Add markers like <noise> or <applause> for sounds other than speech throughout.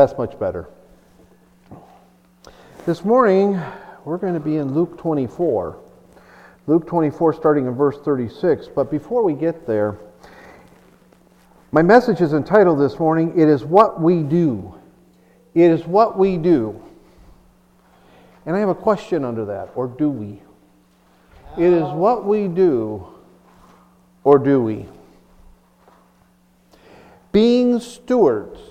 That's much better. This morning, we're going to be in Luke 24. Luke 24, starting in verse 36. But before we get there, my message is entitled this morning, It is What We Do. It is What We Do. And I have a question under that, or do we? It is what we do, or do we? Being stewards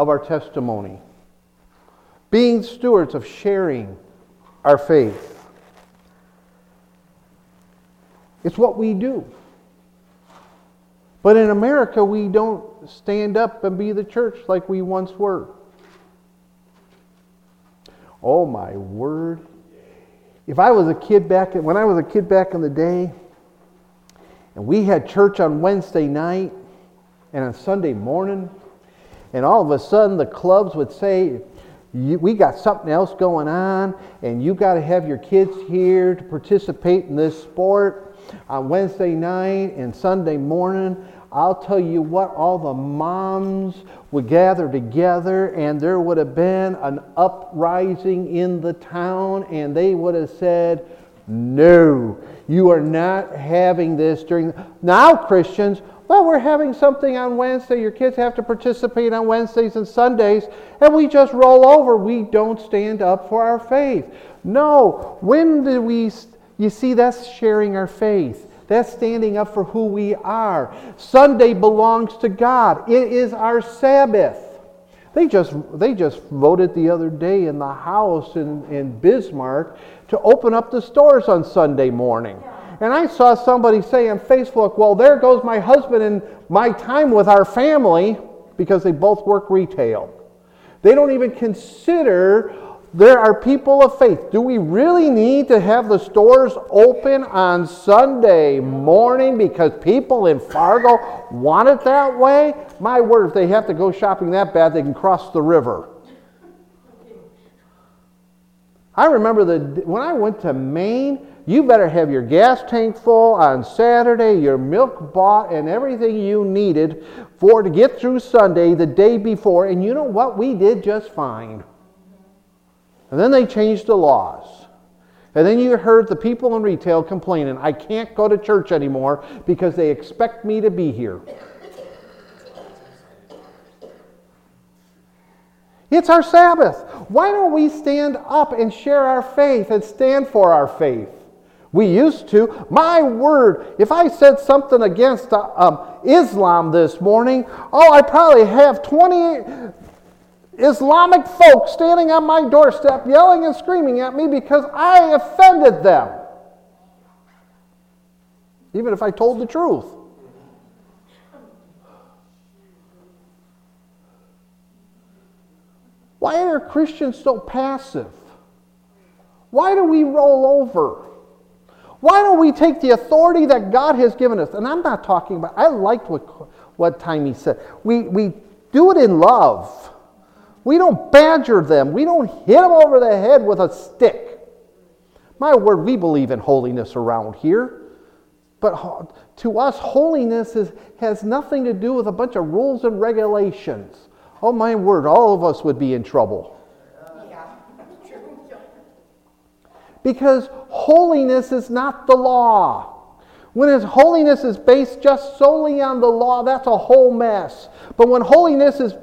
of our testimony, being stewards of sharing our faith. It's what we do. But in America, we don't stand up and be the church like we once were. Oh my word. If I was a kid back when I was a kid back in the day, and we had church on Wednesday night and on Sunday morning, and all of a sudden the clubs would say, we got something else going on, and you got to have your kids here to participate in this sport on Wednesday night and Sunday morning. I'll tell you what, all the moms would gather together, and there would have been an uprising in the town, and they would have said, No, you are not having this during. Now, Christians, well, we're having something on Wednesday. Your kids have to participate on Wednesdays and Sundays, and we just roll over. We don't stand up for our faith. No, when do we, you see, that's sharing our faith. That's standing up for who we are. Sunday belongs to God, it is our Sabbath. They just, they just voted the other day in the House in, in Bismarck to open up the stores on Sunday morning. And I saw somebody say on Facebook, well, there goes my husband and my time with our family because they both work retail. They don't even consider there are people of faith. Do we really need to have the stores open on Sunday morning because people in Fargo want it that way? My word, if they have to go shopping that bad, they can cross the river. I remember the when I went to Maine, you better have your gas tank full on Saturday, your milk bought, and everything you needed for to get through Sunday the day before. And you know what? We did just fine. And then they changed the laws. And then you heard the people in retail complaining, I can't go to church anymore because they expect me to be here. It's our Sabbath. Why don't we stand up and share our faith and stand for our faith? We used to. My word, if I said something against uh, um, Islam this morning, oh, I probably have 20 Islamic folks standing on my doorstep yelling and screaming at me because I offended them. Even if I told the truth. Why are Christians so passive? Why do we roll over? Why don't we take the authority that God has given us? And I'm not talking about, I liked what, what Timey said. We, we do it in love. We don't badger them. We don't hit them over the head with a stick. My word, we believe in holiness around here. But to us, holiness is, has nothing to do with a bunch of rules and regulations. Oh, my word, all of us would be in trouble. Because holiness is not the law. When his holiness is based just solely on the law, that's a whole mess. But when holiness is,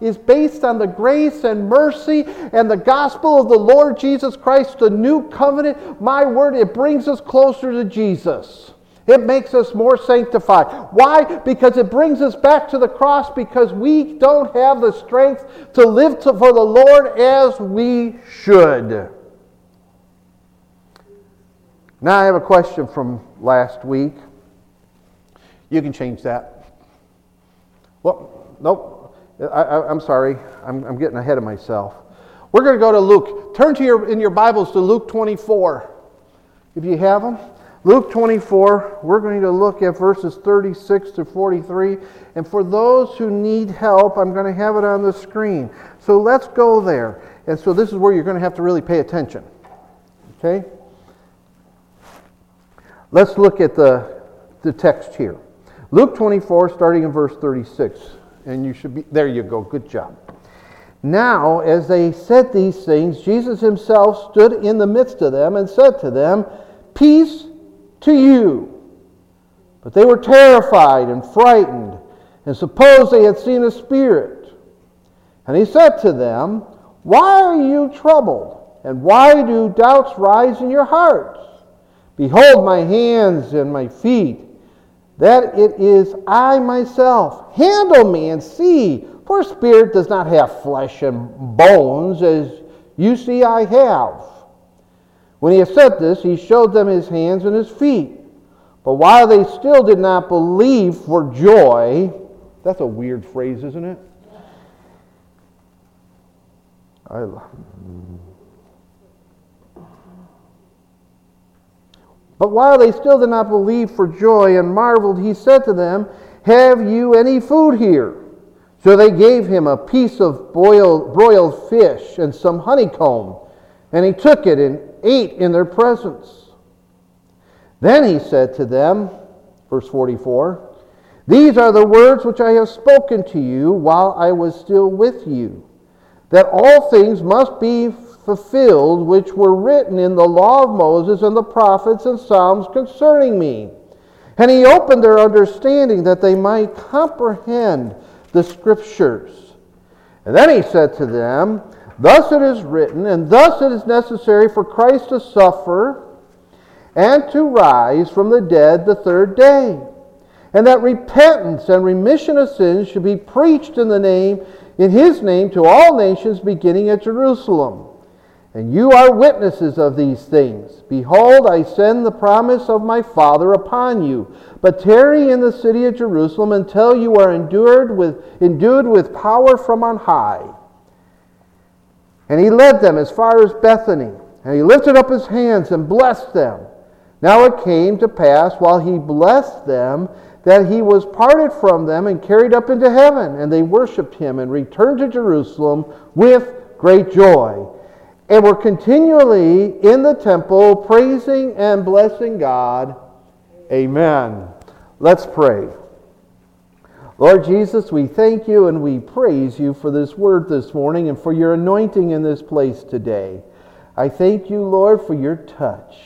is based on the grace and mercy and the gospel of the Lord Jesus Christ, the new covenant, my word, it brings us closer to Jesus. It makes us more sanctified. Why? Because it brings us back to the cross because we don't have the strength to live to, for the Lord as we should. Now, I have a question from last week. You can change that. Well, nope. I, am sorry. I'm, I'm getting ahead of myself. We're going to go to Luke. Turn to your, in your Bibles to Luke 24. If you have them. Luke 24, we're going to look at verses 36 to 43. And for those who need help, I'm going to have it on the screen. So let's go there. And so this is where you're going to have to really pay attention. Okay? Let's look at the, the text here. Luke 24, starting in verse 36. and you should be. There you go. Good job. Now, as they said these things, Jesus himself stood in the midst of them and said to them, Peace to you. But they were terrified and frightened and supposed they had seen a spirit. And he said to them, Why are you troubled? And why do doubts rise in your hearts? Behold my hands and my feet, that it is I myself. Handle me and see, for spirit does not have flesh and bones, as you see I have. When he had said this, he showed them his hands and his feet. But while they still did not believe for joy, that's a weird phrase, isn't it? I, but while they still did not believe for joy and marveled, he said to them, Have you any food here? So they gave him a piece of boiled, broiled fish and some honeycomb, and he took it and ate in their presence. Then he said to them, verse 44, These are the words which I have spoken to you while I was still with you, that all things must be fulfilled which were written in the law of Moses and the prophets and Psalms concerning me. And he opened their understanding that they might comprehend the scriptures. And then he said to them, Thus it is written, and thus it is necessary for Christ to suffer and to rise from the dead the third day, and that repentance and remission of sins should be preached in the name in his name to all nations beginning at Jerusalem. And you are witnesses of these things. Behold, I send the promise of my Father upon you. But tarry in the city of Jerusalem until you are endured with, endued with power from on high. And he led them as far as Bethany. And he lifted up his hands and blessed them. Now it came to pass while he blessed them that he was parted from them and carried up into heaven. And they worshiped him and returned to Jerusalem with great joy. And were continually in the temple praising and blessing God. Amen. Let's pray. Lord Jesus, we thank you and we praise you for this word this morning and for your anointing in this place today. I thank you, Lord, for your touch.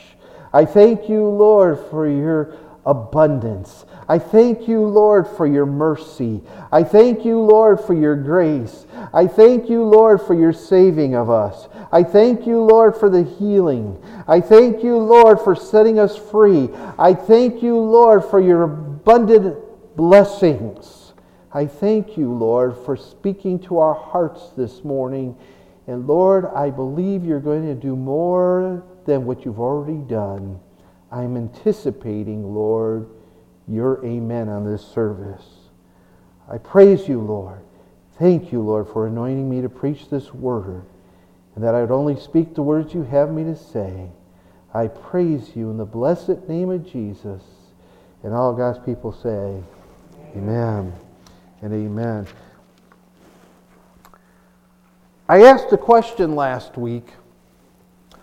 I thank you, Lord, for your abundance. I thank you, Lord, for your mercy. I thank you, Lord, for your grace. I thank you, Lord, for your saving of us. I thank you, Lord, for the healing. I thank you, Lord, for setting us free. I thank you, Lord, for your abundant blessings. I thank you, Lord, for speaking to our hearts this morning. And Lord, I believe you're going to do more than what you've already done. I'm anticipating, Lord, your amen on this service. I praise you, Lord. Thank you, Lord, for anointing me to preach this word, and that I would only speak the words you have me to say. I praise you in the blessed name of Jesus. And all God's people say, Amen, and amen. I asked a question last week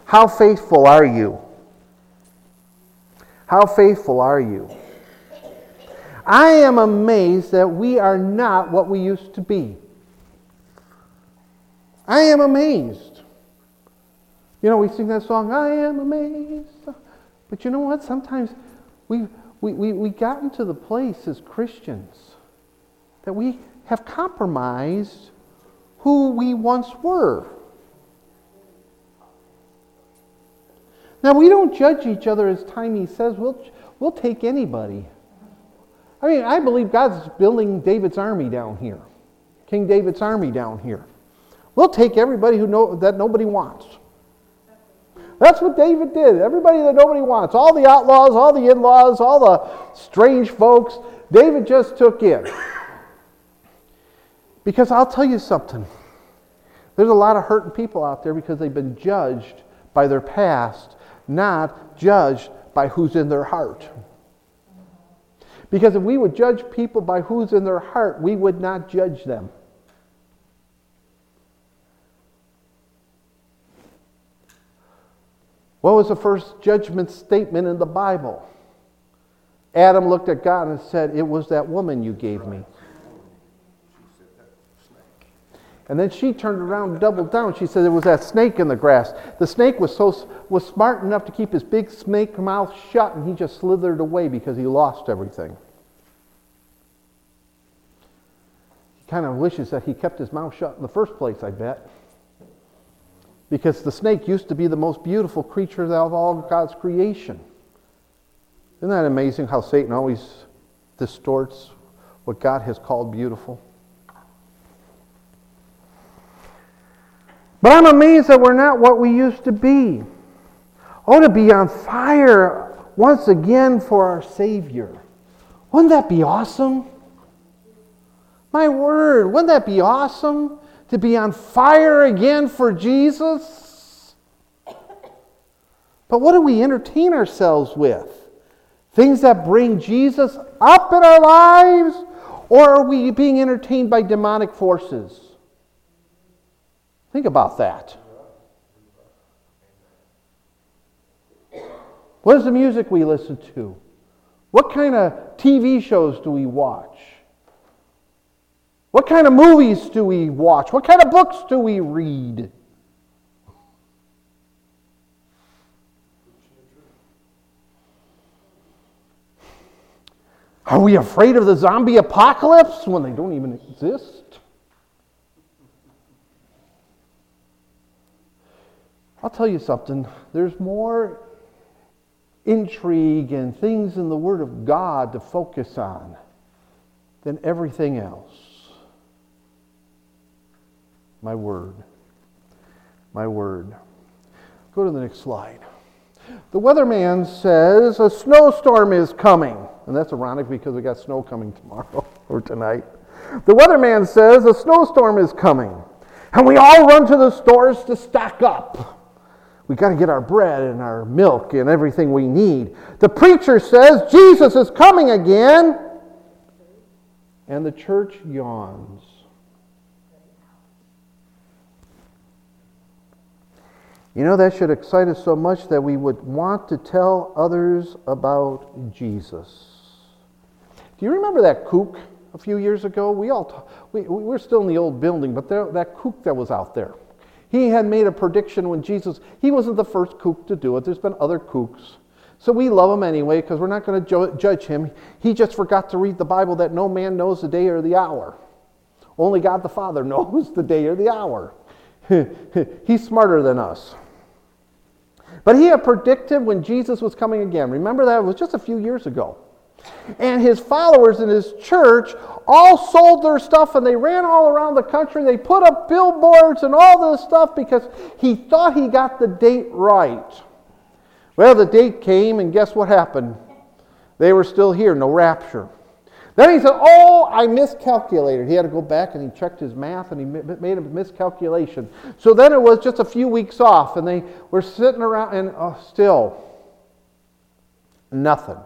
How faithful are you? How faithful are you? I am amazed that we are not what we used to be. I am amazed. You know, we sing that song, I am amazed. But you know what? Sometimes we've we, we, we gotten to the place as Christians that we have compromised who we once were. Now, we don't judge each other as Timey says. We'll, we'll take anybody. I mean, I believe God's building David's army down here, King David's army down here. We'll take everybody who know, that nobody wants. That's what David did. Everybody that nobody wants, all the outlaws, all the in laws, all the strange folks, David just took in. Because I'll tell you something there's a lot of hurting people out there because they've been judged by their past, not judged by who's in their heart. Because if we would judge people by who's in their heart, we would not judge them. What was the first judgment statement in the Bible? Adam looked at God and said, It was that woman you gave me. And then she turned around and doubled down. She said there was that snake in the grass. The snake was so was smart enough to keep his big snake mouth shut, and he just slithered away because he lost everything. He kind of wishes that he kept his mouth shut in the first place, I bet. Because the snake used to be the most beautiful creature of all God's creation. Isn't that amazing how Satan always distorts what God has called beautiful? But I'm amazed that we're not what we used to be. Oh, to be on fire once again for our Savior. Wouldn't that be awesome? My word, wouldn't that be awesome to be on fire again for Jesus? But what do we entertain ourselves with? Things that bring Jesus up in our lives? Or are we being entertained by demonic forces? Think about that. What is the music we listen to? What kind of TV shows do we watch? What kind of movies do we watch? What kind of books do we read? Are we afraid of the zombie apocalypse when they don't even exist? I'll tell you something. There's more intrigue and things in the Word of God to focus on than everything else. My Word. My Word. Go to the next slide. The weatherman says a snowstorm is coming. And that's ironic because we got snow coming tomorrow <laughs> or tonight. The weatherman says a snowstorm is coming. And we all run to the stores to stock up. We got to get our bread and our milk and everything we need. The preacher says Jesus is coming again. And the church yawns. You know, that should excite us so much that we would want to tell others about Jesus. Do you remember that kook a few years ago? We all, t- we, we were still in the old building, but there, that kook that was out there. He had made a prediction when Jesus, he wasn't the first kook to do it. There's been other kooks. So we love him anyway because we're not going to ju- judge him. He just forgot to read the Bible that no man knows the day or the hour. Only God the Father <laughs> knows the day or the hour. <laughs> He's smarter than us. But he had predicted when Jesus was coming again. Remember that? It was just a few years ago. And his followers in his church all sold their stuff and they ran all around the country. They put up billboards and all this stuff because he thought he got the date right. Well, the date came, and guess what happened? They were still here, no rapture. Then he said, Oh, I miscalculated. He had to go back and he checked his math and he made a miscalculation. So then it was just a few weeks off, and they were sitting around and oh, still nothing.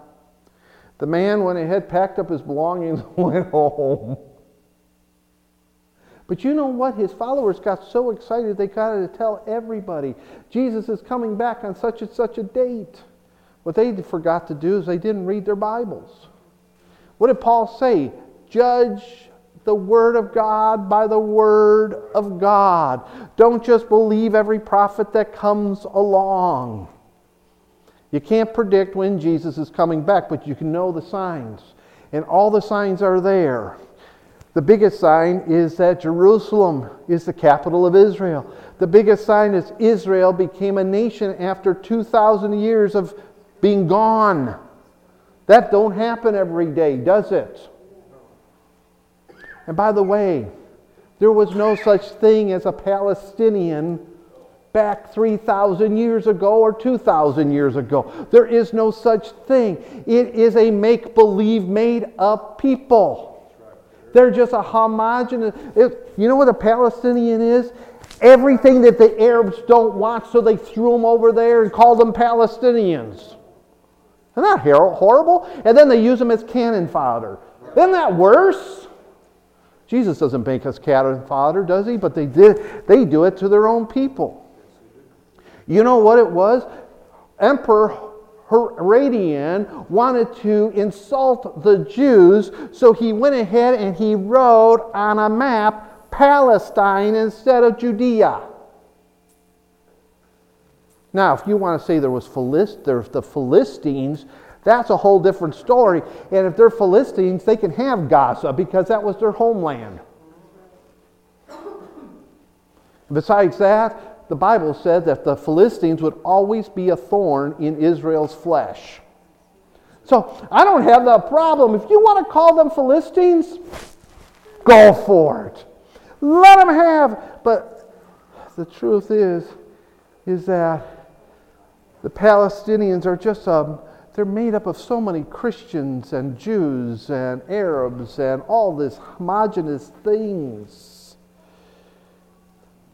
The man went ahead, packed up his belongings, <laughs> went home. But you know what? His followers got so excited they got to tell everybody Jesus is coming back on such and such a date. What they forgot to do is they didn't read their Bibles. What did Paul say? Judge the Word of God by the Word of God. Don't just believe every prophet that comes along. You can't predict when Jesus is coming back, but you can know the signs. And all the signs are there. The biggest sign is that Jerusalem is the capital of Israel. The biggest sign is Israel became a nation after 2,000 years of being gone. That don't happen every day, does it? And by the way, there was no such thing as a Palestinian back 3,000 years ago or 2,000 years ago. There is no such thing. It is a make believe made up people. They're just a homogenous. You know what a Palestinian is? Everything that the Arabs don't want, so they threw them over there and called them Palestinians. Isn't that horrible? And then they use them as cannon fodder. Isn't that worse? Jesus doesn't make us cannon fodder, does he? But they did. They do it to their own people. You know what it was? Emperor Hadrian wanted to insult the Jews, so he went ahead and he wrote on a map Palestine instead of Judea. Now, if you want to say there was Philist, there's the Philistines, that's a whole different story. And if they're Philistines, they can have Gaza because that was their homeland. Besides that, the Bible said that the Philistines would always be a thorn in Israel's flesh. So I don't have that problem. If you want to call them Philistines, go for it. Let them have. But the truth is, is that the Palestinians are just um, they're made up of so many Christians and Jews and Arabs and all this homogenous things.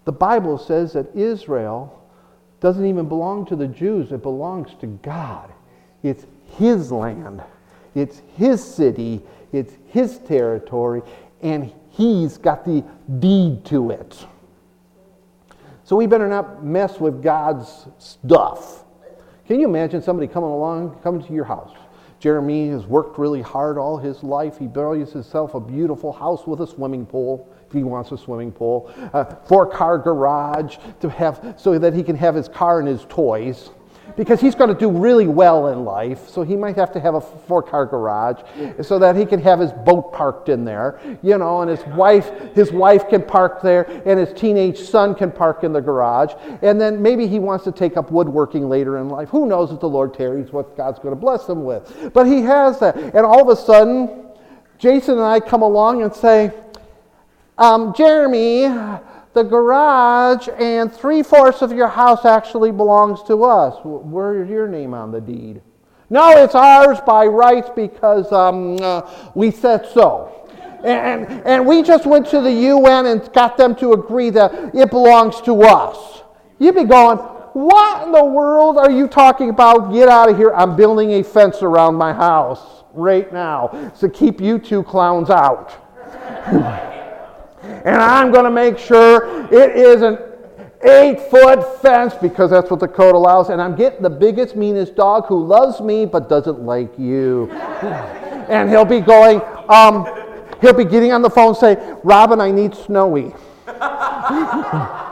The Bible says that Israel doesn't even belong to the Jews, it belongs to God. It's His land, it's His city, it's His territory, and He's got the deed to it. So we better not mess with God's stuff. Can you imagine somebody coming along, coming to your house? Jeremy has worked really hard all his life. He builds himself a beautiful house with a swimming pool, he wants a swimming pool, uh, a four-car garage to have so that he can have his car and his toys because he's going to do really well in life. So he might have to have a four car garage so that he can have his boat parked in there, you know, and his wife, his wife can park there and his teenage son can park in the garage. And then maybe he wants to take up woodworking later in life. Who knows if the Lord tarries what God's going to bless him with. But he has that. And all of a sudden, Jason and I come along and say, um, Jeremy, the garage and three fourths of your house actually belongs to us. Where's your name on the deed? No, it's ours by rights because um, uh, we said so. And, and we just went to the UN and got them to agree that it belongs to us. You'd be going, What in the world are you talking about? Get out of here. I'm building a fence around my house right now to keep you two clowns out. <laughs> and I'm going to make sure it is an eight foot fence because that's what the code allows. And I'm getting the biggest, meanest dog who loves me but doesn't like you. <laughs> and he'll be going, um, he'll be getting on the phone and say, Robin, I need Snowy. <laughs> <laughs>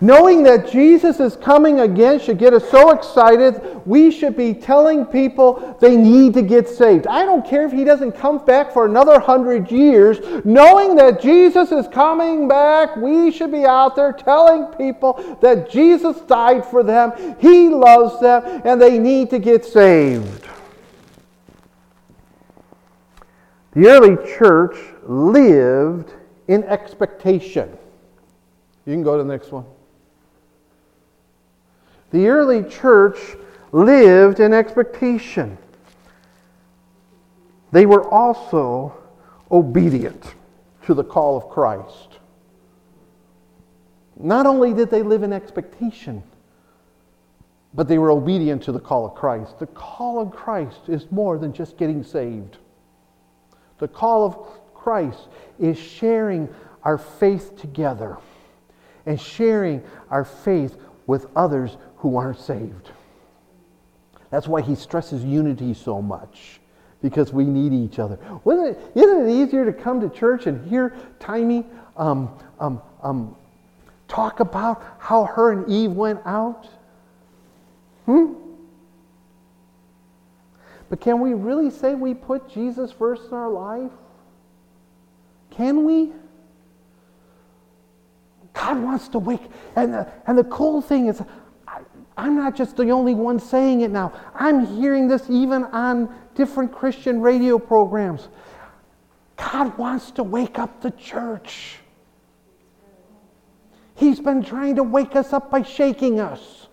Knowing that Jesus is coming again should get us so excited. We should be telling people they need to get saved. I don't care if he doesn't come back for another hundred years. Knowing that Jesus is coming back, we should be out there telling people that Jesus died for them, he loves them, and they need to get saved. The early church lived in expectation. You can go to the next one. The early church lived in expectation. They were also obedient to the call of Christ. Not only did they live in expectation, but they were obedient to the call of Christ. The call of Christ is more than just getting saved. The call of Christ is sharing our faith together and sharing our faith with others who aren't saved. That's why he stresses unity so much, because we need each other. Isn't it, isn't it easier to come to church and hear Timmy um, um, um, talk about how her and Eve went out? Hmm? But can we really say we put Jesus first in our life? Can we? God wants to wake. And the, and the cool thing is, I'm not just the only one saying it now. I'm hearing this even on different Christian radio programs. God wants to wake up the church. He's been trying to wake us up by shaking us.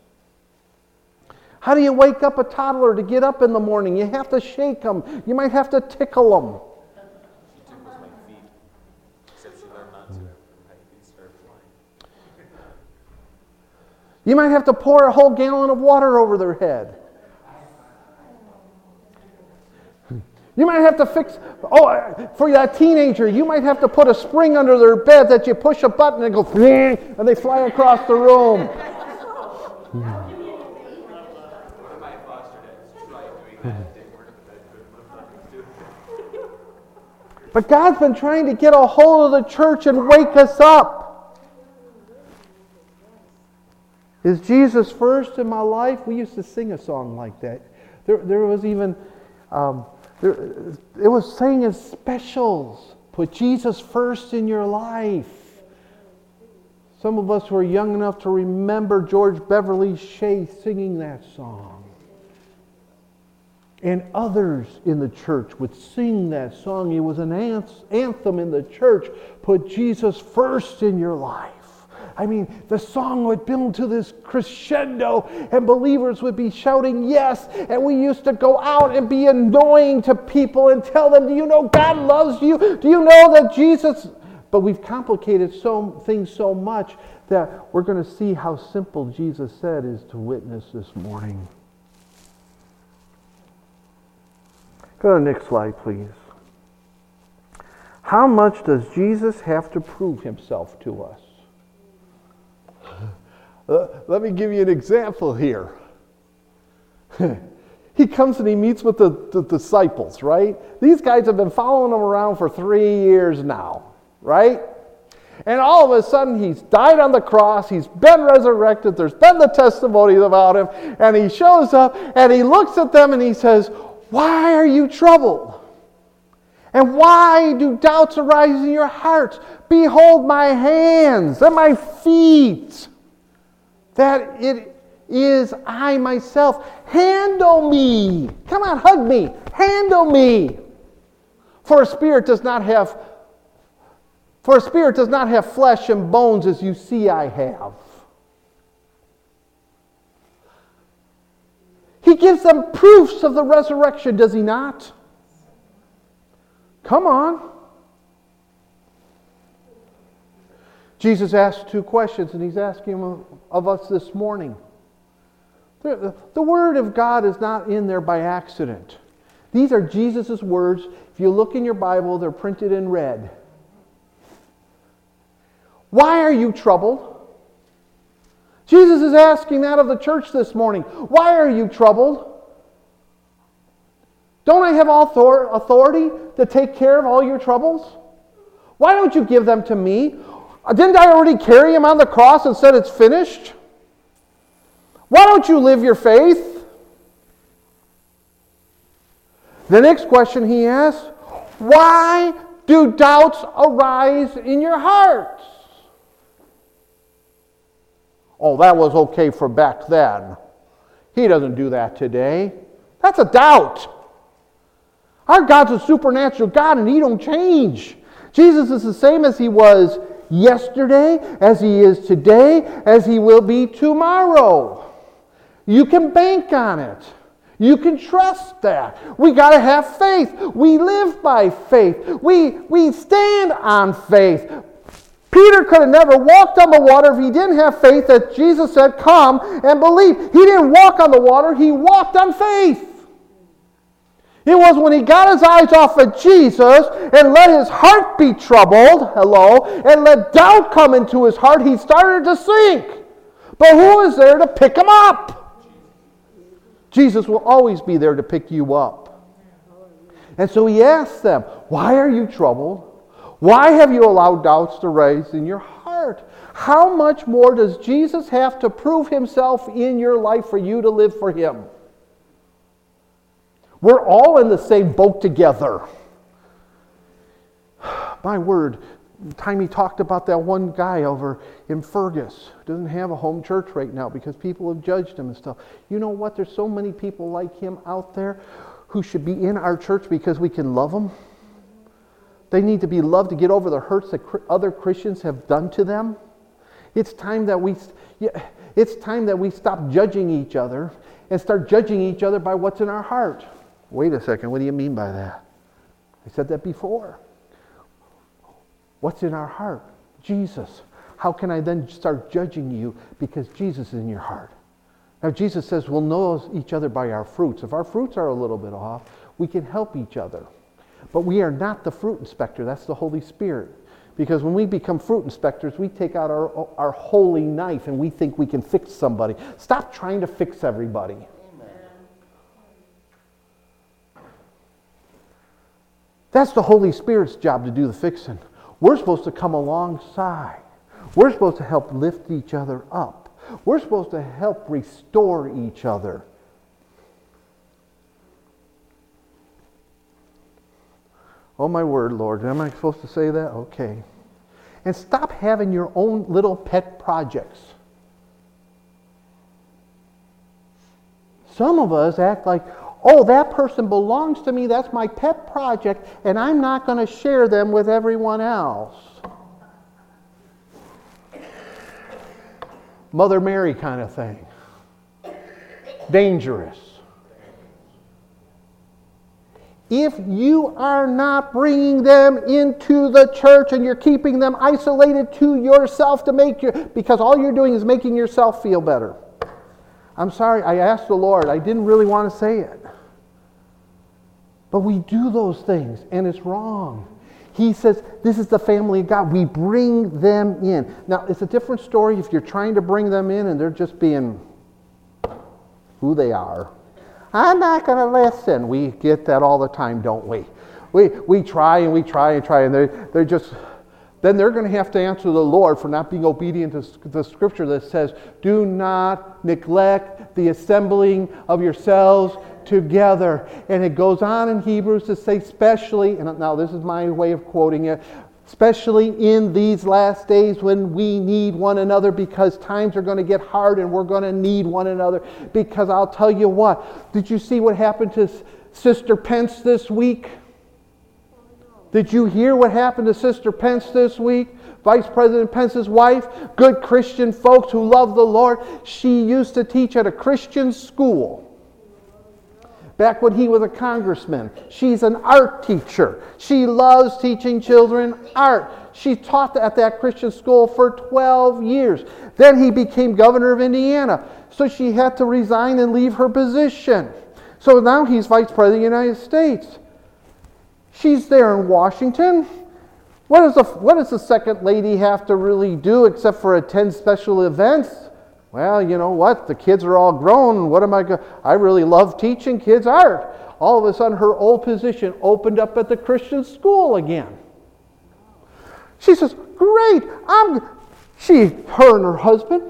How do you wake up a toddler to get up in the morning? You have to shake them. You might have to tickle them. You might have to pour a whole gallon of water over their head. You might have to fix, oh, for that teenager, you might have to put a spring under their bed that you push a button and go, and they fly across the room. But God's been trying to get a hold of the church and wake us up. Is Jesus first in my life? We used to sing a song like that. There, there was even, um, there, it was saying as specials. Put Jesus first in your life. Some of us who are young enough to remember George Beverly Shea singing that song and others in the church would sing that song. It was an anthem in the church. Put Jesus first in your life. I mean, the song would build to this crescendo, and believers would be shouting yes. And we used to go out and be annoying to people and tell them, Do you know God loves you? Do you know that Jesus. But we've complicated so, things so much that we're going to see how simple Jesus said is to witness this morning. Go to the next slide, please. How much does Jesus have to prove himself to us? Uh, let me give you an example here. <laughs> he comes and he meets with the, the, disciples, right? These guys have been following him around for three years now, right? And all of a sudden, he's died on the cross, he's been resurrected, there's been the testimonies about him, and he shows up and he looks at them and he says, why are you troubled? And why do doubts arise in your hearts? Behold my hands and my feet, that it is I myself. Handle me. Come on, hug me. Handle me. For a spirit does not have for a spirit does not have flesh and bones as you see I have. He gives them proofs of the resurrection, does he not? Come on. Jesus asked two questions, and he's asking them of us this morning. The, the Word of God is not in there by accident. These are Jesus' words. If you look in your Bible, they're printed in red. Why are you troubled? Jesus is asking that of the church this morning. Why are you troubled? Don't I have authority to take care of all your troubles? Why don't you give them to me? Uh, didn't I already carry him on the cross and said it's finished? Why don't you live your faith? The next question he asks Why do doubts arise in your hearts? Oh, that was okay for back then. He doesn't do that today. That's a doubt. Our God's a supernatural God and He don't change. Jesus is the same as He was yesterday, as He is today, as He will be tomorrow. You can bank on it. You can trust that. We got to have faith. We live by faith. We, we stand on faith. Peter could have never walked on the water if he didn't have faith that Jesus said, Come and believe. He didn't walk on the water, he walked on faith. It was when he got his eyes off of Jesus and let his heart be troubled, hello, and let doubt come into his heart, he started to sink. But who is there to pick him up? Jesus will always be there to pick you up. And so he asked them, Why are you troubled? Why have you allowed doubts to rise in your heart? How much more does Jesus have to prove himself in your life for you to live for him? We're all in the same boat together. <sighs> My word, Timey talked about that one guy over in Fergus doesn't have a home church right now because people have judged him and stuff. You know what? There's so many people like him out there who should be in our church because we can love them. They need to be loved to get over the hurts that other Christians have done to them. It's time that we, it's time that we stop judging each other and start judging each other by what's in our heart. Wait a second, what do you mean by that? I said that before. What's in our heart? Jesus. How can I then start judging you because Jesus is in your heart? Now, Jesus says we'll know each other by our fruits. If our fruits are a little bit off, we can help each other. But we are not the fruit inspector, that's the Holy Spirit. Because when we become fruit inspectors, we take out our, our holy knife and we think we can fix somebody. Stop trying to fix everybody. That's the Holy Spirit's job to do the fixing. We're supposed to come alongside. We're supposed to help lift each other up. We're supposed to help restore each other. Oh, my word, Lord. Am I supposed to say that? Okay. And stop having your own little pet projects. Some of us act like, oh, that person belongs to me, that's my pet project, and I'm not going to share them with everyone else. Mother Mary kind of thing. Dangerous. If you are not bringing them into the church and you're keeping them isolated to yourself to make your, because all you're doing is making yourself feel better. I'm sorry, I asked the Lord. I didn't really want to say it. But we do those things, and it's wrong. He says, This is the family of God. We bring them in. Now, it's a different story if you're trying to bring them in and they're just being who they are. I'm not going to listen. We get that all the time, don't we? We, we try and we try and try, and they're, they're just, then they're going to have to answer the Lord for not being obedient to the scripture that says, Do not neglect the assembling of yourselves together. And it goes on in Hebrews to say, especially, and now this is my way of quoting it, especially in these last days when we need one another because times are going to get hard and we're going to need one another. Because I'll tell you what, did you see what happened to Sister Pence this week? Did you hear what happened to Sister Pence this week? Vice President Pence's wife, good Christian folks who love the Lord. She used to teach at a Christian school back when he was a congressman. She's an art teacher. She loves teaching children art. She taught at that Christian school for 12 years. Then he became governor of Indiana. So she had to resign and leave her position. So now he's vice president of the United States. She's there in Washington. What does, the, what does the second lady have to really do except for attend special events? Well, you know what? The kids are all grown. What am I going I really love teaching kids art. All of a sudden, her old position opened up at the Christian school again. She says, Great. I'm. She, her and her husband,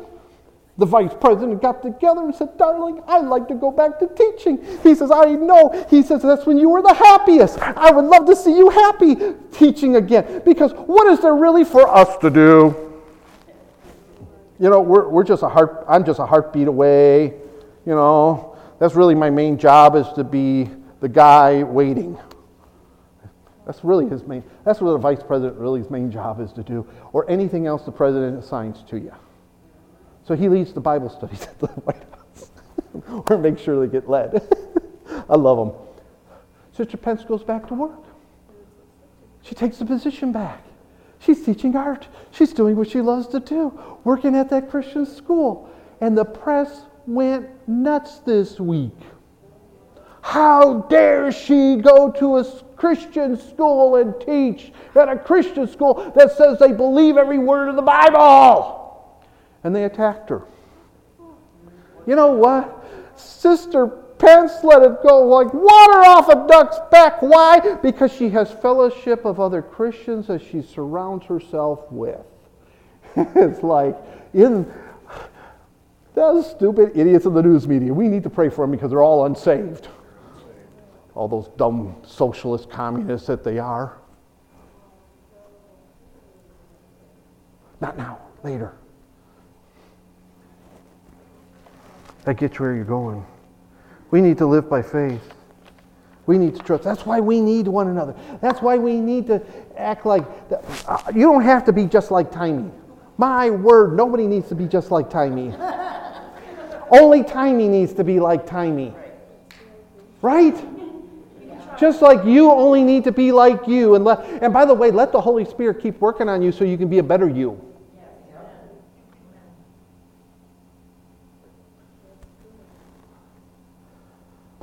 the vice president, got together and said, Darling, I'd like to go back to teaching. He says, I know. He says, That's when you were the happiest. I would love to see you happy teaching again. Because what is there really for us to do? You know, we're, we're just a heart, I'm just a heartbeat away. You know, that's really my main job is to be the guy waiting. That's really his main, that's what the vice president really his main job is to do, or anything else the president assigns to you. So he leads the Bible studies at the White House, <laughs> or make sure they get led. <laughs> I love him. Sister Pence goes back to work. She takes the position back. She's teaching art. She's doing what she loves to do, working at that Christian school. And the press went nuts this week. How dare she go to a Christian school and teach at a Christian school that says they believe every word of the Bible? And they attacked her. You know what? Sister Pence let it go like water off a duck's back. Why? Because she has fellowship of other Christians that she surrounds herself with. <laughs> it's like, in those stupid idiots in the news media. We need to pray for them because they're all unsaved. All those dumb socialist communists that they are. Not now, later. That gets where you're going. We need to live by faith. We need to trust. That's why we need one another. That's why we need to act like uh, you don't have to be just like Timey. My word, nobody needs to be just like Timey. Only Timey needs to be like Timey. Right? Just like you only need to be like you. And, let, and by the way, let the Holy Spirit keep working on you so you can be a better you.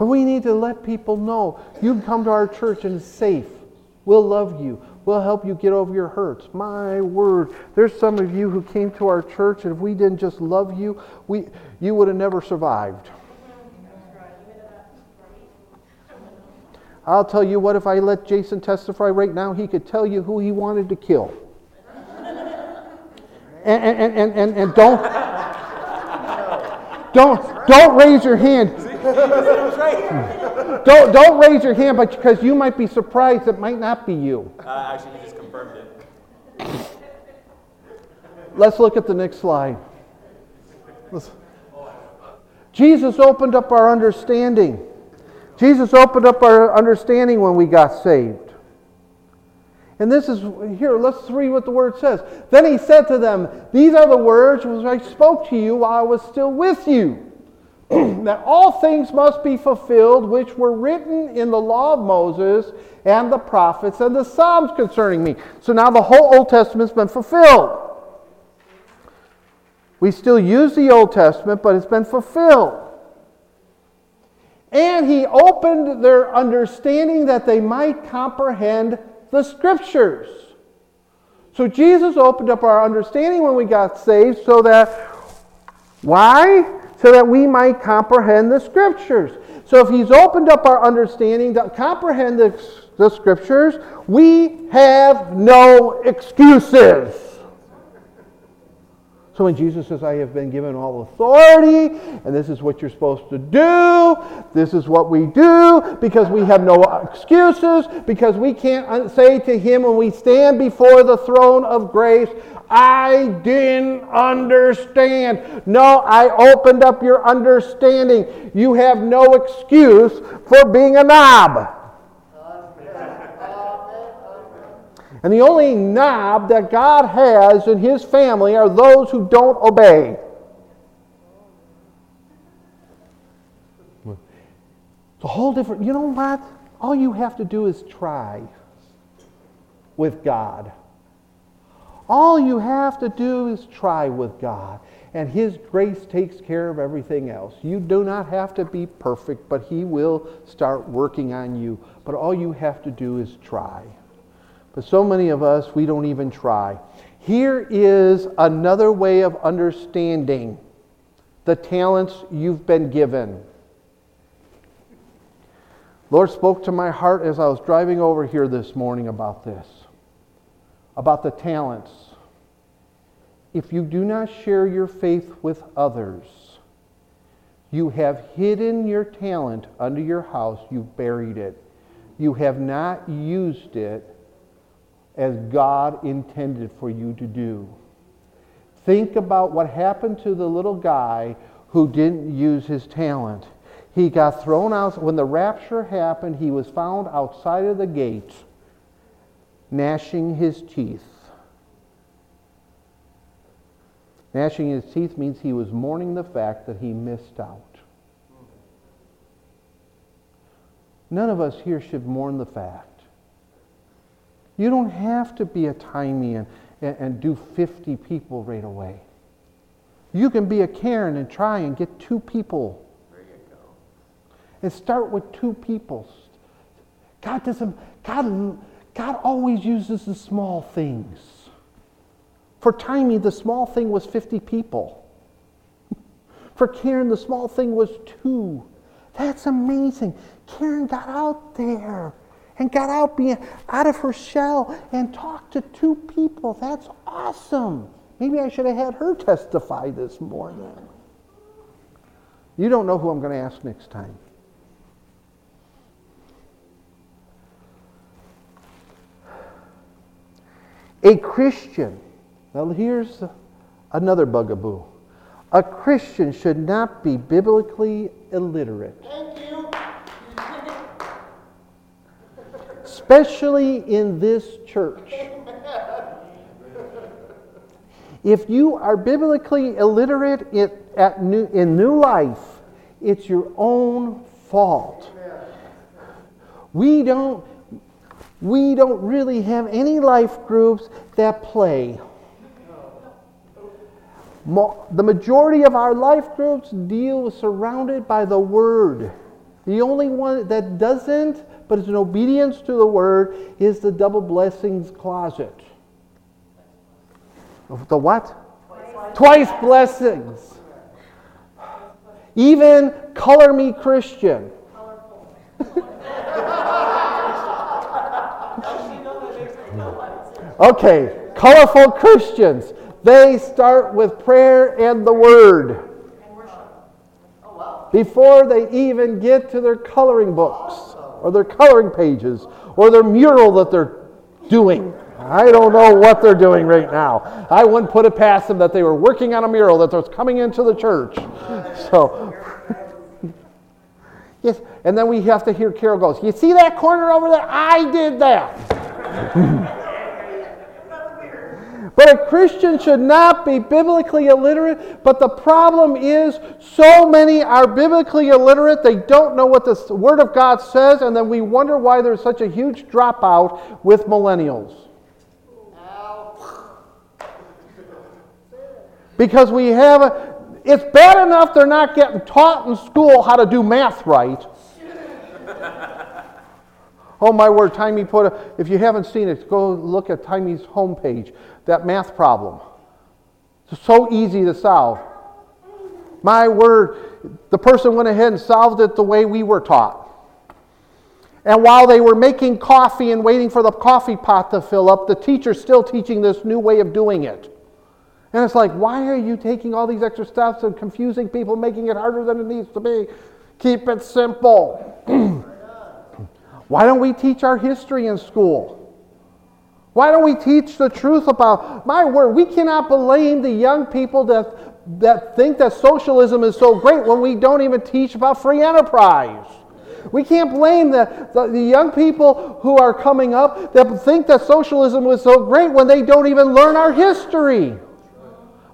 But we need to let people know you can come to our church and it's safe. We'll love you. We'll help you get over your hurts. My word, there's some of you who came to our church, and if we didn't just love you, we, you would have never survived. I'll tell you what, if I let Jason testify right now, he could tell you who he wanted to kill. and, and, and, and, and don't, don't, don't raise your hand. <laughs> don't, don't raise your hand, but because you might be surprised it might not be you. Uh, actually, he just confirmed it. Let's look at the next slide. Let's, Jesus opened up our understanding. Jesus opened up our understanding when we got saved. And this is here, let's read what the word says. Then he said to them, These are the words which I spoke to you while I was still with you. <clears throat> that all things must be fulfilled which were written in the law of Moses and the prophets and the Psalms concerning me. So now the whole Old Testament's been fulfilled. We still use the Old Testament, but it's been fulfilled. And he opened their understanding that they might comprehend the scriptures. So Jesus opened up our understanding when we got saved so that, why? So that we might comprehend the scriptures. So if he's opened up our understanding to comprehend the, the scriptures, we have no excuses. So when Jesus says, I have been given all authority, and this is what you're supposed to do, this is what we do, because we have no excuses, because we can't say to Him when we stand before the throne of grace, I didn't understand. No, I opened up your understanding. You have no excuse for being a knob. And the only knob that God has in his family are those who don't obey. It's a whole different, you know what? All you have to do is try with God. All you have to do is try with God. And His grace takes care of everything else. You do not have to be perfect, but He will start working on you. But all you have to do is try. But so many of us, we don't even try. Here is another way of understanding the talents you've been given. Lord spoke to my heart as I was driving over here this morning about this, about the talents. If you do not share your faith with others, you have hidden your talent under your house, you've buried it. You have not used it as God intended for you to do. Think about what happened to the little guy who didn't use his talent. He got thrown out. When the rapture happened, he was found outside of the gate, gnashing his teeth. Gnashing his teeth means he was mourning the fact that he missed out. None of us here should mourn the fact you don't have to be a timey and, and, and do 50 people right away. You can be a Karen and try and get two people. There you go. And start with two people. God doesn't, God, God always uses the small things. For Timey, the small thing was 50 people. <laughs> For Karen, the small thing was two. That's amazing. Karen got out there and got out, being, out of her shell and talked to two people. That's awesome. Maybe I should have had her testify this morning. You don't know who I'm going to ask next time. A Christian, now here's another bugaboo. A Christian should not be biblically illiterate. especially in this church. If you are biblically illiterate at new, in new life, it's your own fault. We don't, we don't really have any life groups that play. The majority of our life groups deal with surrounded by the Word. The only one that doesn't, but is in obedience to the Word, is the double blessings closet. The what? Twice, Twice blessings. Even color me Christian. <laughs> okay, colorful Christians. They start with prayer and the word before they even get to their coloring books or their coloring pages or their mural that they're doing. I don't know what they're doing right now. I wouldn't put it past them that they were working on a mural that was coming into the church. So, <laughs> yes, and then we have to hear Carol goes, You see that corner over there? I did that. <laughs> But a Christian should not be biblically illiterate. But the problem is, so many are biblically illiterate, they don't know what the Word of God says, and then we wonder why there's such a huge dropout with millennials. Because we have a, it's bad enough they're not getting taught in school how to do math right. <laughs> oh my word, Timey put a, if you haven't seen it, go look at Timey's homepage that math problem. It's so easy to solve. My word, the person went ahead and solved it the way we were taught. And while they were making coffee and waiting for the coffee pot to fill up, the teacher's still teaching this new way of doing it. And it's like, why are you taking all these extra steps and confusing people, making it harder than it needs to be? Keep it simple. <clears throat> why don't we teach our history in school? Why don't we teach the truth about my word? We cannot blame the young people that, that think that socialism is so great when we don't even teach about free enterprise. We can't blame the, the, the, young people who are coming up that think that socialism was so great when they don't even learn our history.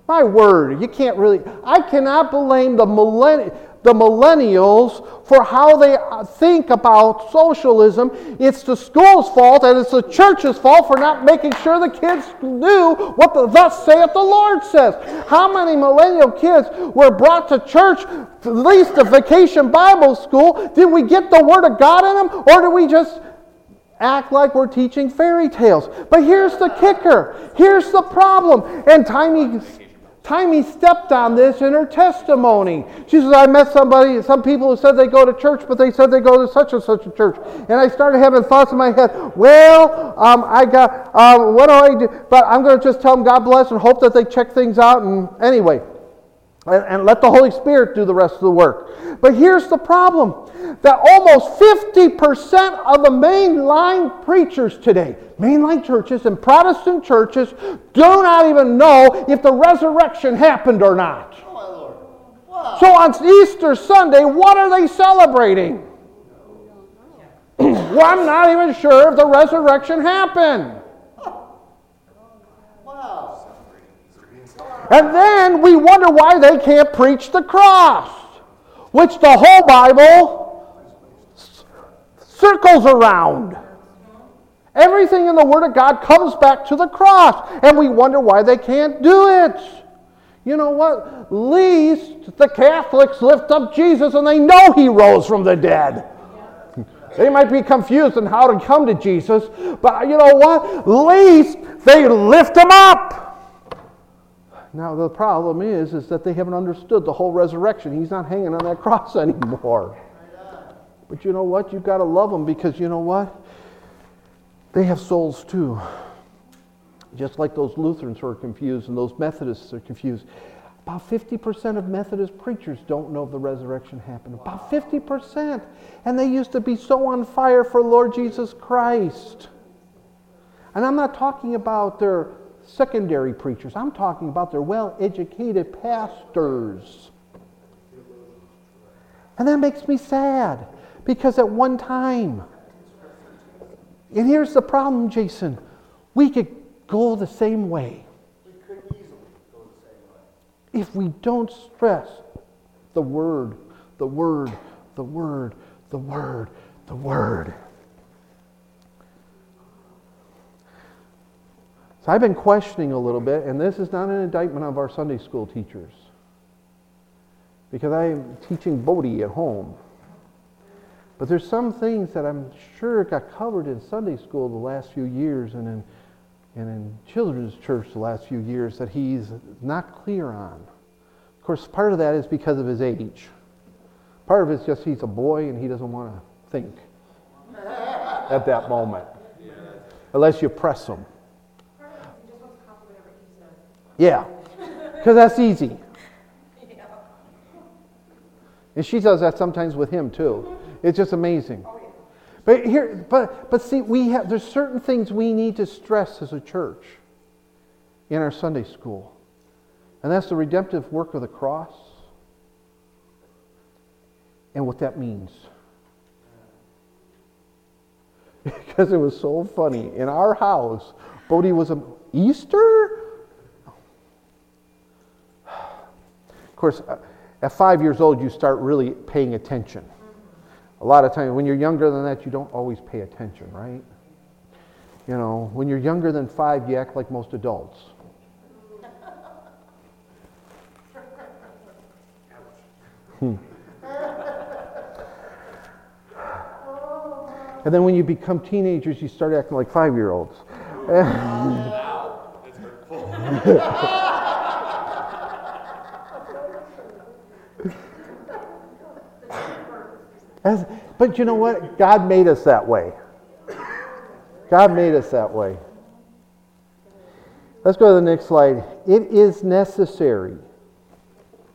My word, you can't really, I cannot blame the millennials the millennials for how they think about socialism. It's the school's fault and it's the church's fault for not making sure the kids knew what the thus saith the Lord says. How many millennial kids were brought to church, at least the vacation Bible school? Did we get the Word of God in them or do we just act like we're teaching fairy tales? But here's the kicker. Here's the problem. And Timey Timey stepped on this in her testimony. She says, I met somebody, some people who said they go to church, but they said they go to such and such a church. And I started having thoughts in my head, well, um, I got, um, what do I do? But I'm going to just tell them God bless and hope that they check things out. And anyway, and, and let the Holy Spirit do the rest of the work. But here's the problem that almost 50% of the mainline preachers today, mainline churches and Protestant churches, do not even know if the resurrection happened or not. So on Easter Sunday, what are they celebrating? <clears throat> well, I'm not even sure if the resurrection happened. And then we wonder why they can't preach the cross, which the whole Bible circles around. Everything in the Word of God comes back to the cross, and we wonder why they can't do it. You know what? At least the Catholics lift up Jesus and they know he rose from the dead. They might be confused on how to come to Jesus, but you know what? At least they lift him up. Now the problem is, is that they haven't understood the whole resurrection. He's not hanging on that <laughs> cross anymore. But you know what? You've got to love them because you know what? They have souls too. Just like those Lutherans who are confused and those Methodists are confused. About 50% of Methodist preachers don't know the resurrection happened. About 50%. And they used to be so on fire for Lord Jesus Christ. And I'm not talking about their secondary preachers. I'm talking about their well educated pastors. And that makes me sad because at one time, and here's the problem, Jason, we could go the same way. If we don't stress the word, the word, the word, the word, the word. So I've been questioning a little bit, and this is not an indictment of our Sunday school teachers. Because I'm teaching Bodhi at home. But there's some things that I'm sure got covered in Sunday school the last few years and in, and in children's church the last few years that he's not clear on. Of course, part of that is because of his age. Part of it's just he's a boy and he doesn't want to think at that moment. Unless you press him. Yeah, because that's easy. And she does that sometimes with him too. It's just amazing. But here, but but see, we have there's certain things we need to stress as a church in our Sunday school. And that's the redemptive work of the cross and what that means. <laughs> because it was so funny. In our house, Bodie was a Easter? Course, uh, at five years old, you start really paying attention. A lot of times, when you're younger than that, you don't always pay attention, right? You know, when you're younger than five, you act like most adults. Hmm. And then when you become teenagers, you start acting like five year olds. Wow, that's hurtful. But you know what? God made us that way. God made us that way. Let's go to the next slide. It is necessary.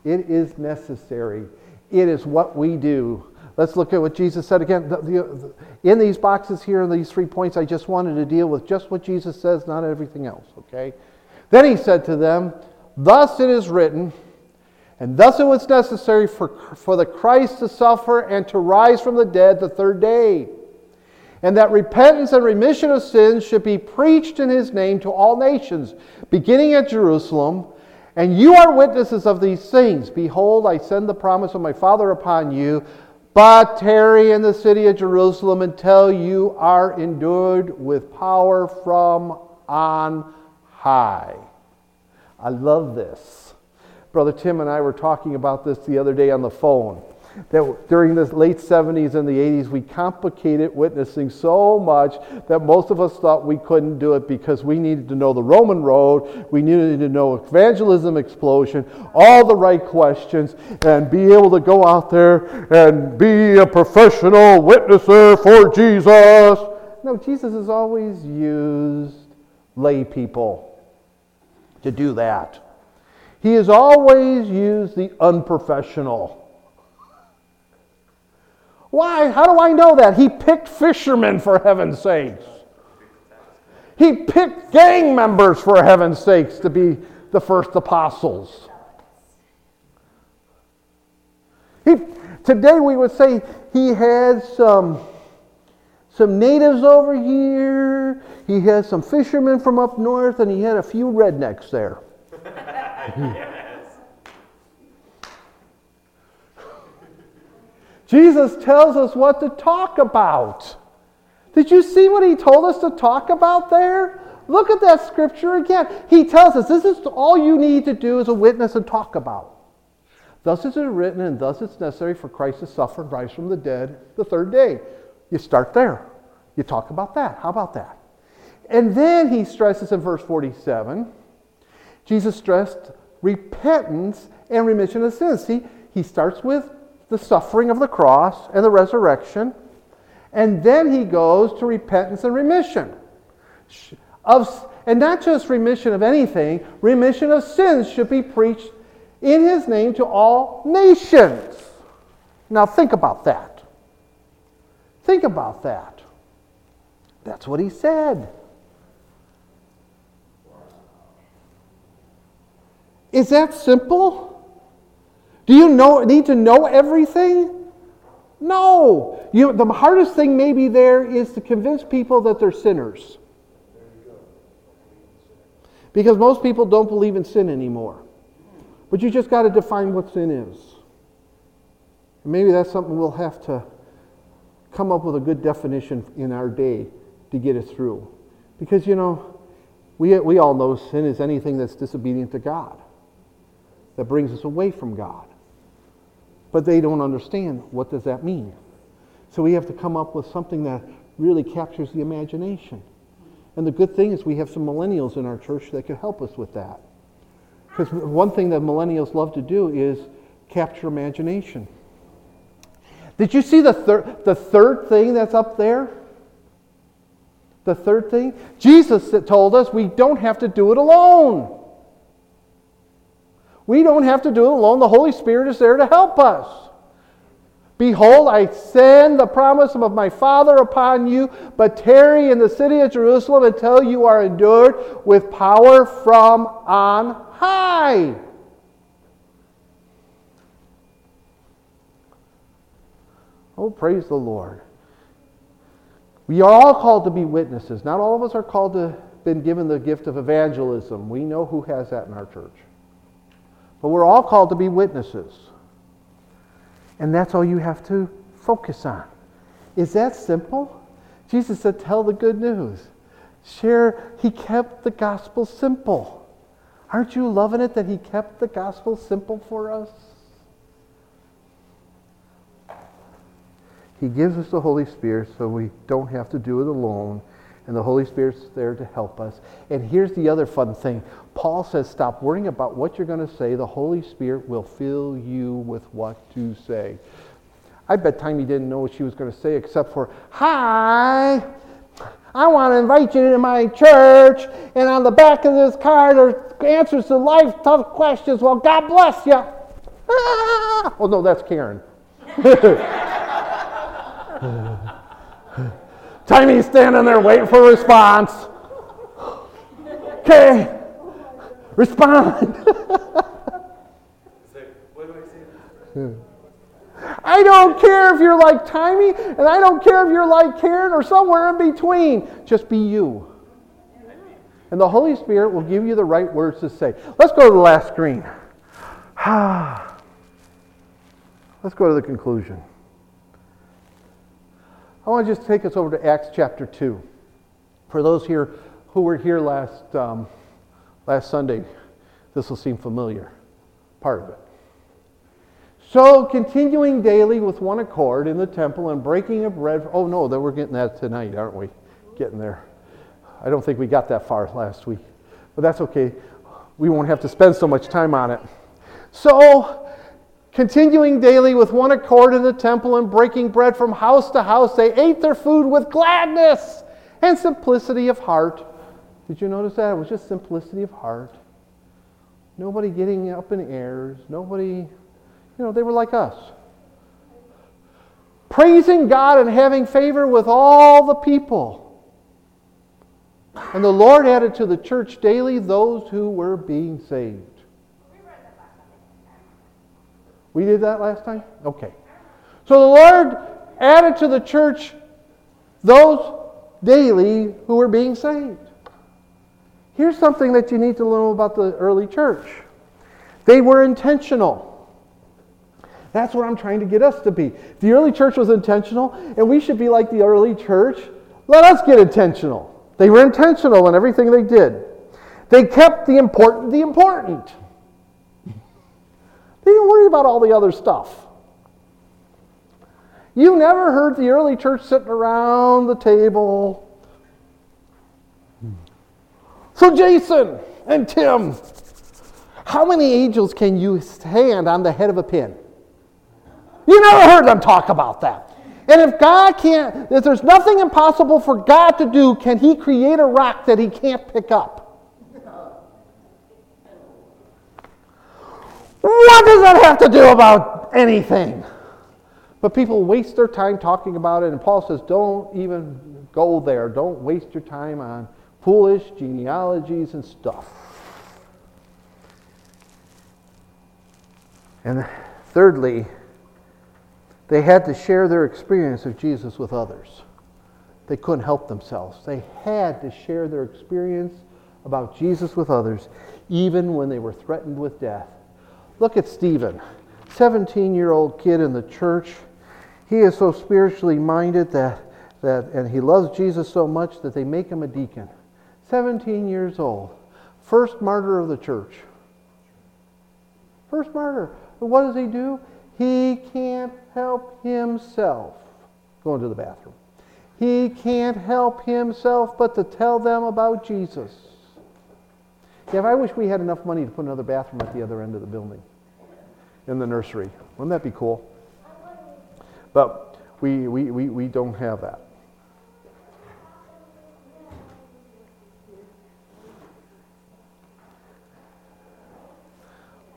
It is necessary. It is what we do. Let's look at what Jesus said again. The- the- in these boxes here, in these three points, I just wanted to deal with just what Jesus says, not everything else, okay? Then he said to them, Thus it is written, and thus it was necessary for, for the Christ to suffer and to rise from the dead the third day. And that repentance and remission of sins should be preached in his name to all nations, beginning at Jerusalem. And you are witnesses of these things. Behold, I send the promise of my Father upon you, but tarry in the city of Jerusalem until you are endued with power from on high. I love this. Brother Tim and I were talking about this the other day on the phone. That during the late 70s and the 80s, we complicated witnessing so much that most of us thought we couldn't do it because we needed to know the Roman road, we needed to know evangelism explosion, all the right questions, and be able to go out there and be a professional witnesser for Jesus. No, Jesus has always used lay people to do that. He has always used the unprofessional. Why? How do I know that? He picked fishermen for heaven's sakes. He picked gang members for heaven's sakes to be the first apostles. He, today we would say he had some, some natives over here, he had some fishermen from up north, and he had a few rednecks there. Jesus tells us what to talk about. Did you see what he told us to talk about there? Look at that scripture again. He tells us this is all you need to do as a witness and talk about. Thus is it written, and thus it's necessary for Christ to suffer and rise from the dead the third day. You start there. You talk about that. How about that? And then he stresses in verse 47 Jesus stressed repentance and remission of sins. See, he starts with the suffering of the cross and the resurrection, and then he goes to repentance and remission. Of, and not just remission of anything, remission of sins should be preached in his name to all nations. Now think about that. Think about that. That's what he said. Is that simple? Do you know, need to know everything? No. You, the hardest thing maybe there is to convince people that they're sinners. Because most people don't believe in sin anymore. But you just got to define what sin is. And maybe that's something we'll have to come up with a good definition in our day to get it through. Because, you know, we, we all know sin is anything that's disobedient to God, that brings us away from God. But they don't understand what does that mean. So we have to come up with something that really captures the imagination. And the good thing is we have some millennials in our church that can help us with that. Because one thing that millennials love to do is capture imagination. Did you see the, thir- the third thing that's up there? The third thing? Jesus told us we don't have to do it alone. We don't have to do it alone. The Holy Spirit is there to help us. Behold, I send the promise of my Father upon you, but tarry in the city of Jerusalem until you are endured with power from on high. Oh, praise the Lord. We are all called to be witnesses. Not all of us are called to been given the gift of evangelism. We know who has that in our church. But we're all called to be witnesses. And that's all you have to focus on. Is that simple? Jesus said, Tell the good news. Share, He kept the gospel simple. Aren't you loving it that He kept the gospel simple for us? He gives us the Holy Spirit so we don't have to do it alone. And the Holy Spirit's there to help us. And here's the other fun thing Paul says, Stop worrying about what you're going to say. The Holy Spirit will fill you with what to say. I bet Timmy didn't know what she was going to say except for, Hi, I want to invite you to my church. And on the back of this card are answers to life tough questions. Well, God bless you. Ah! Oh, no, that's Karen. <laughs> Timmy's standing there waiting for a response. Okay, respond. I? <laughs> I don't care if you're like Timmy, and I don't care if you're like Karen or somewhere in between. Just be you. And the Holy Spirit will give you the right words to say. Let's go to the last screen. <sighs> Let's go to the conclusion. I want to just take us over to Acts chapter 2. For those here who were here last, um, last Sunday, this will seem familiar, part of it. So, continuing daily with one accord in the temple and breaking of bread. Oh, no, that we're getting that tonight, aren't we? Getting there. I don't think we got that far last week, but that's okay. We won't have to spend so much time on it. So, continuing daily with one accord in the temple and breaking bread from house to house, they ate their food with gladness and simplicity of heart. Did you notice that? It was just simplicity of heart. Nobody getting up in airs. Nobody, you know, they were like us. Praising God and having favor with all the people. And the Lord added to the church daily those who were being saved. We did that last time? Okay. So the Lord added to the church those daily who were being saved. Here's something that you need to know about the early church they were intentional. That's what I'm trying to get us to be. The early church was intentional, and we should be like the early church. Let us get intentional. They were intentional in everything they did. They kept the important the important. They didn't worry about all the other stuff. You never heard the early church sitting around the table. So, Jason and Tim, how many angels can you stand on the head of a pin? You never heard them talk about that. And if God can't, if there's nothing impossible for God to do, can He create a rock that He can't pick up? What does that have to do about anything? But people waste their time talking about it, and Paul says, don't even go there. Don't waste your time on foolish genealogies and stuff. And thirdly, they had to share their experience of Jesus with others. They couldn't help themselves. They had to share their experience about Jesus with others, even when they were threatened with death. Look at Stephen, 17 year old kid in the church. He is so spiritually minded that, that, and he loves Jesus so much that they make him a deacon. 17 years old, first martyr of the church. First martyr. What does he do? He can't help himself going to the bathroom. He can't help himself but to tell them about Jesus. Yeah, I wish we had enough money to put another bathroom at the other end of the building in the nursery. Wouldn't that be cool? But we, we, we, we don't have that.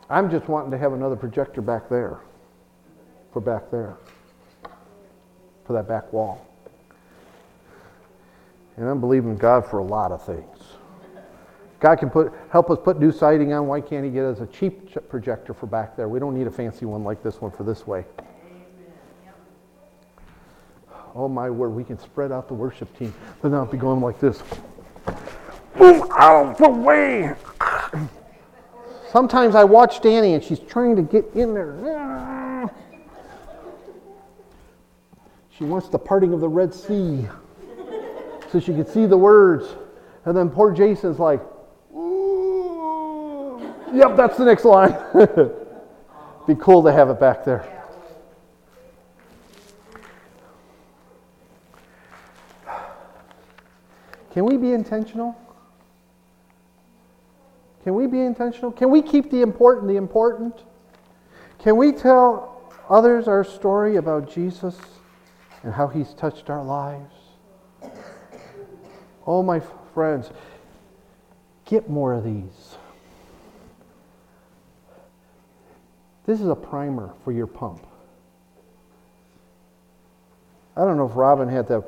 I'm just wanting to have another projector back there, for back there, for that back wall. And I'm believing God for a lot of things. God can put, help us put new siding on. Why can't He get us a cheap projector for back there? We don't need a fancy one like this one for this way. Oh my word, we can spread out the worship team, but not be going like this. Move out of the way! <clears throat> Sometimes I watch Danny and she's trying to get in there. She wants the parting of the Red Sea so she can see the words. And then poor Jason's like, yep, that's the next line. <laughs> Be cool to have it back there. Can we be intentional? Can we be intentional? Can we keep the important the important? Can we tell others our story about Jesus and how he's touched our lives? Oh, my friends, get more of these. This is a primer for your pump. I don't know if Robin had that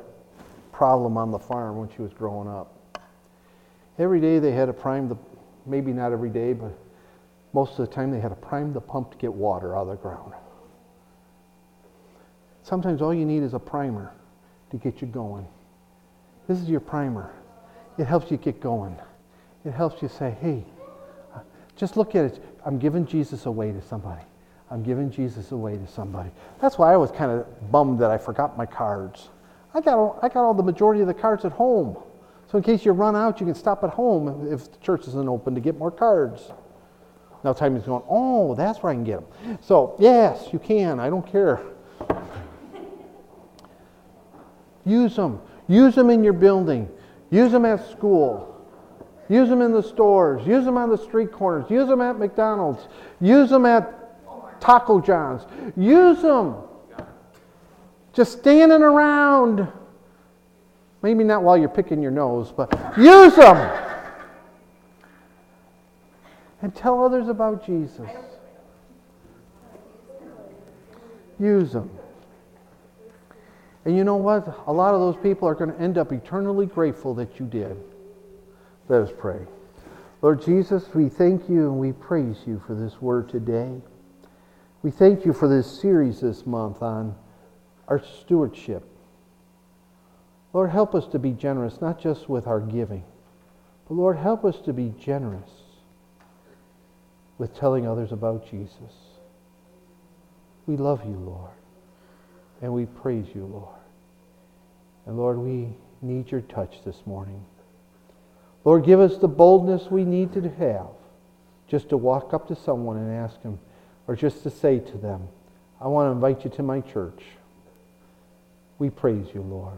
problem on the farm when she was growing up. Every day they had to prime the maybe not every day, but most of the time they had to prime the pump to get water out of the ground. Sometimes all you need is a primer to get you going. This is your primer. It helps you get going. It helps you say, hey, just look at it. I'm giving Jesus away to somebody. I'm giving Jesus away to somebody. That's why I was kind of bummed that I forgot my cards. I got, all, I got all the majority of the cards at home. So in case you run out, you can stop at home if the church isn't open to get more cards. Now Timmy's going, oh, that's where I can get them. So yes, you can. I don't care. Use them. Use them in your building. Use them at school. Use them in the stores. Use them on the street corners. Use them at McDonald's. Use them at Taco John's. Use them. Just standing around Maybe not while you're picking your nose, but use them. And tell others about Jesus. Use them. And you know what? A lot of those people are going to end up eternally grateful that you did. Let us pray. Lord Jesus, we thank you and we praise you for this word today. We thank you for this series this month on our stewardship. Lord, help us to be generous, not just with our giving, but Lord, help us to be generous with telling others about Jesus. We love you, Lord, and we praise you, Lord. And Lord, we need your touch this morning. Lord, give us the boldness we need to have just to walk up to someone and ask them, or just to say to them, I want to invite you to my church. We praise you, Lord.